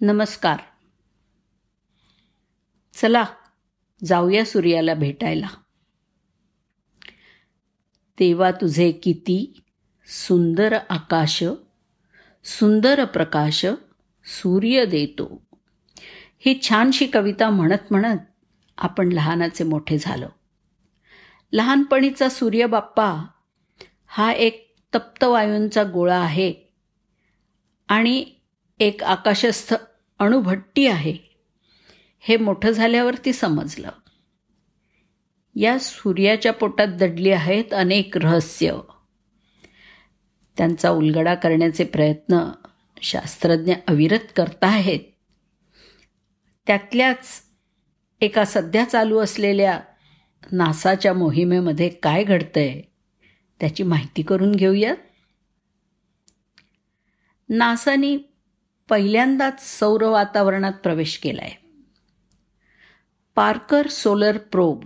नमस्कार. चला जाऊया सूर्याला भेटायला. तेव्हा तुझे किती सुंदर आकाश सुंदर प्रकाश सूर्य देतो. ही छानशी कविता म्हणत म्हणत आपण लहानाचे मोठे झालो. लहानपणीचा सूर्य बाप्पा हा एक तप्त वायूंचा गोळा आहे आणि एक आकाशस्थ अणुभट्टी आहे. हे मोठं झाल्यावरती समजलं. या सूर्याच्या पोटात दडली आहेत अनेक रहस्य. त्यांचा उलगडा करण्याचे प्रयत्न शास्त्रज्ञ अविरत करत आहेत. त्यातल्याच एका सध्या चालू असलेल्या नासाच्या मोहिमेमध्ये काय घडतंय त्याची माहिती करून घेऊयात नासानी पहिल्यांदाच सौर वातावरणात प्रवेश केला आहे पार्कर सोलर प्रोब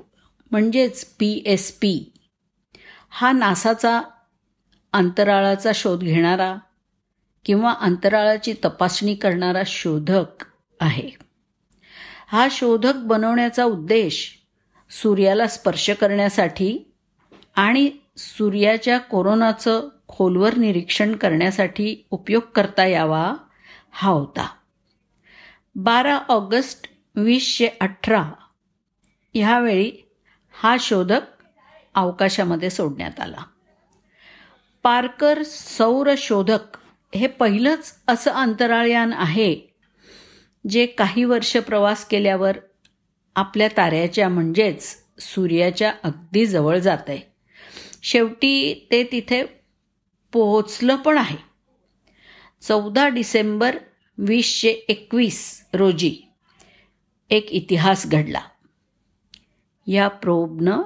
म्हणजेच पी एस पी हा नासाचा अंतराळाचा शोध घेणारा किंवा अंतराळाची तपासणी करणारा शोधक आहे. हा शोधक बनवण्याचा उद्देश सूर्याला स्पर्श करण्यासाठी आणि सूर्याच्या कोरोनाचं खोलवर निरीक्षण करण्यासाठी उपयोग करता यावा हा होता बारा ऑगस्ट वीसशे अठरा ह्यावेळी हा शोधक अवकाशामध्ये सोडण्यात आला पार्कर सौर शोधक हे पहिलंच असं अंतराळयान आहे जे काही वर्ष प्रवास केल्यावर आपल्या ताऱ्याच्या म्हणजेच सूर्याच्या अगदी जवळ जात आहे शेवटी ते तिथे पोहोचलं पण आहे चौदा डिसेंबर वीसशे एकवीस रोजी एक इतिहास घडला. या प्रोबनं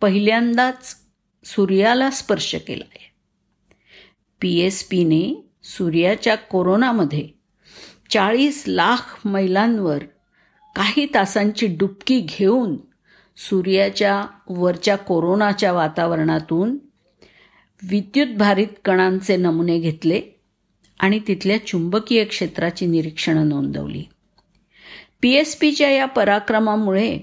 पहिल्यांदाच सूर्याला स्पर्श केला आहे पी एस पीने सूर्याच्या कोरोनामध्ये चाळीस लाख मैलांवर काही तासांची डुबकी घेऊन सूर्याच्या वरच्या कोरोनाच्या वातावरणातून विद्युतभारित कणांचे नमुने घेतले. आणि तिथल्या चुंबकीय क्षेत्राची निरीक्षणं नोंदवली. पी एस पीच्या या पराक्रमामुळे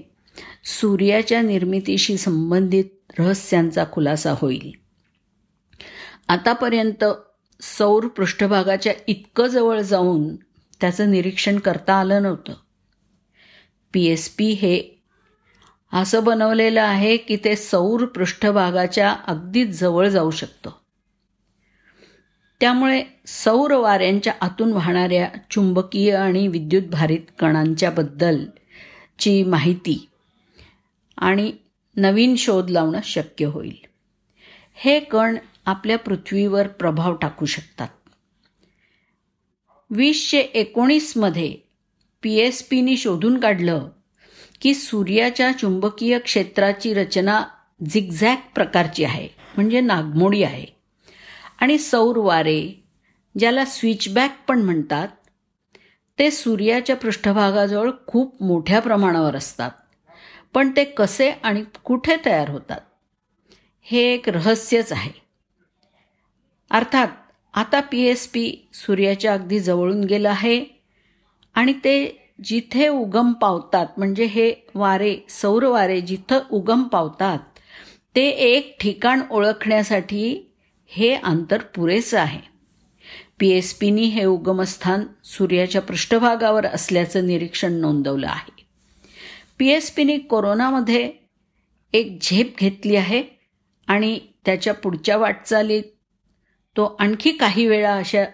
सूर्याच्या निर्मितीशी संबंधित रहस्यांचा खुलासा होईल. आतापर्यंत सौर पृष्ठभागाच्या इतकं जवळ जाऊन त्याचं निरीक्षण करता आलं नव्हतं. पी एस पी हे असं बनवलेलं आहे की ते सौर पृष्ठभागाच्या अगदी जवळ जाऊ शकतं. त्यामुळे सौर वाऱ्यांच्या आतून वाहणाऱ्या चुंबकीय आणि विद्युतभारित कणांच्याबद्दलची माहिती आणि नवीन शोध लावणं शक्य होईल. हे कण आपल्या पृथ्वीवर प्रभाव टाकू शकतात. वीसशे एकोणीसमध्ये पी एस पीनी शोधून काढलं की सूर्याच्या चुंबकीय क्षेत्राची रचना झिगझॅक प्रकारची आहे म्हणजे नागमोडी आहे. आणि सौर वारे ज्याला स्विचबॅक पण म्हणतात ते सूर्याच्या पृष्ठभागाजवळ खूप मोठ्या प्रमाणावर असतात. पण ते कसे आणि कुठे तयार होतात? हे एक रहस्यच आहे. अर्थात आता पी एस पी सूर्याच्या अगदी जवळून गेलं आहे आणि ते जिथे उगम पावतात म्हणजे हे वारे सौर वारे जिथं उगम पावतात ते एक ठिकाण ओळखण्यासाठी हे अंतर पुरेसं आहे. पी एस पीनी हे उगमस्थान सूर्याच्या पृष्ठभागावर असल्याचं निरीक्षण नोंदवलं आहे. पी एस पीने कोरोनामध्ये एक झेप घेतली आहे आणि त्याच्या पुढच्या वाटचालीत तो आणखी काही वेळा अशा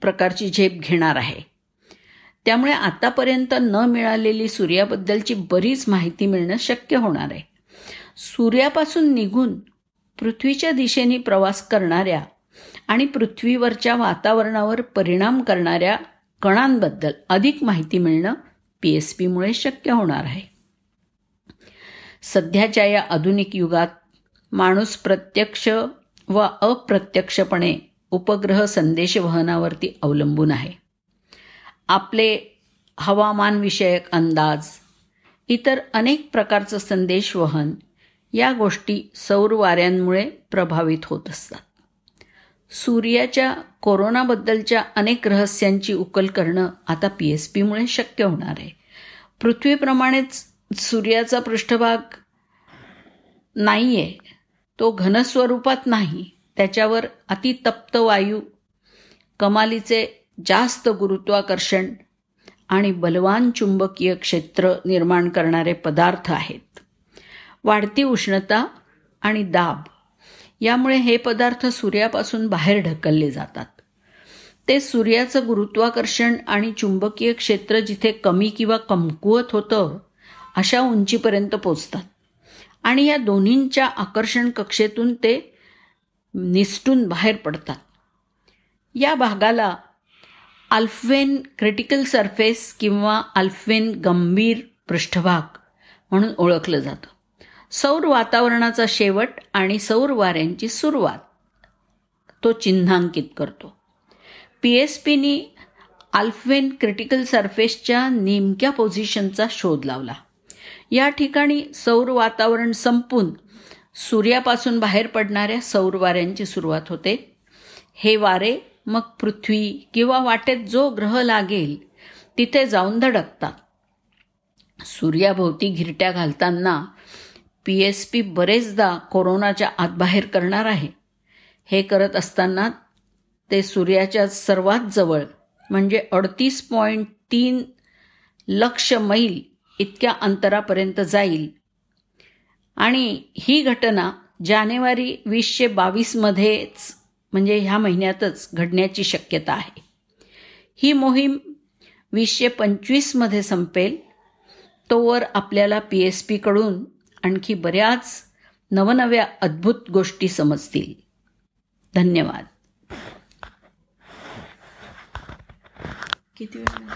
प्रकारची झेप घेणार आहे. त्यामुळे आतापर्यंत न मिळालेली सूर्याबद्दलची बरीच माहिती मिळणं शक्य होणार आहे. सूर्यापासून निघून पृथ्वीच्या दिशेने प्रवास करणाऱ्या आणि पृथ्वीवरच्या वातावरणावर परिणाम करणाऱ्या कणांबद्दल अधिक माहिती मिळणं पी एस पीमुळे शक्य होणार आहे. सध्याच्या या आधुनिक युगात माणूस प्रत्यक्ष व अप्रत्यक्षपणे उपग्रह संदेशवहनावरती अवलंबून आहे. आपले हवामानविषयक अंदाज इतर अनेक प्रकारचं संदेशवहन या गोष्टी सौर वाऱ्यांमुळे प्रभावित होत असतात. सूर्याच्या कोरोनाबद्दलच्या अनेक रहस्यांची उकल करणं आता पी एस पीमुळे शक्य होणार आहे. पृथ्वीप्रमाणेच सूर्याचा पृष्ठभाग नाही आहे तो घनस्वरूपात नाही त्याच्यावर अतितप्त वायू कमालीचे जास्त गुरुत्वाकर्षण आणि बलवान चुंबकीय क्षेत्र निर्माण करणारे पदार्थ आहेत. वाढती उष्णता आणि दाब. यामुळे हे पदार्थ सूर्यापासून बाहेर ढकलले जातात. ते सूर्याचं गुरुत्वाकर्षण आणि चुंबकीय क्षेत्र जिथे कमी किंवा कमकुवत होतं अशा उंचीपर्यंत पोचतात. आणि या दोन्हींच्या आकर्षण कक्षेतून ते निसटून बाहेर पडतात. या भागाला अल्फवेन क्रिटिकल सरफेस किंवा अल्फवेन गंभीर पृष्ठभाग म्हणून ओळखलं जातं. सौर वातावरणाचा शेवट आणि सौर वाऱ्यांची सुरुवात. तो चिन्हांकित करतो. पी एस पीनी आल्फवेन क्रिटिकल सरफेसच्या नेमक्या पोझिशनचा शोध लावला. या ठिकाणी सौर वातावरण संपून सूर्यापासून बाहेर पडणाऱ्या सौर वाऱ्यांची सुरुवात होते. हे वारे मग पृथ्वी किंवा वाटेत जो ग्रह लागेल तिथे जाऊन धडकतात. सूर्याभोवती घिरट्या घालताना पी एस पी बरेचदा कोरोनाच्या आतबाहेर करणार आहे. हे करत असताना ते सूर्याच्या सर्वात जवळ म्हणजे अडतीस पॉईंट तीन लक्ष मैल इतक्या अंतरापर्यंत जाईल. आणि ही घटना जानेवारी वीसशे बावीसमध्येच म्हणजे ह्या महिन्यातच घडण्याची शक्यता आहे. ही मोहीम वीसशे पंचवीसमध्ये संपेल तोवर आपल्याला पी एस पीकडून आणखी बऱ्याच नवनव्या अद्भुत गोष्टी समजतील. धन्यवाद. किती वेळ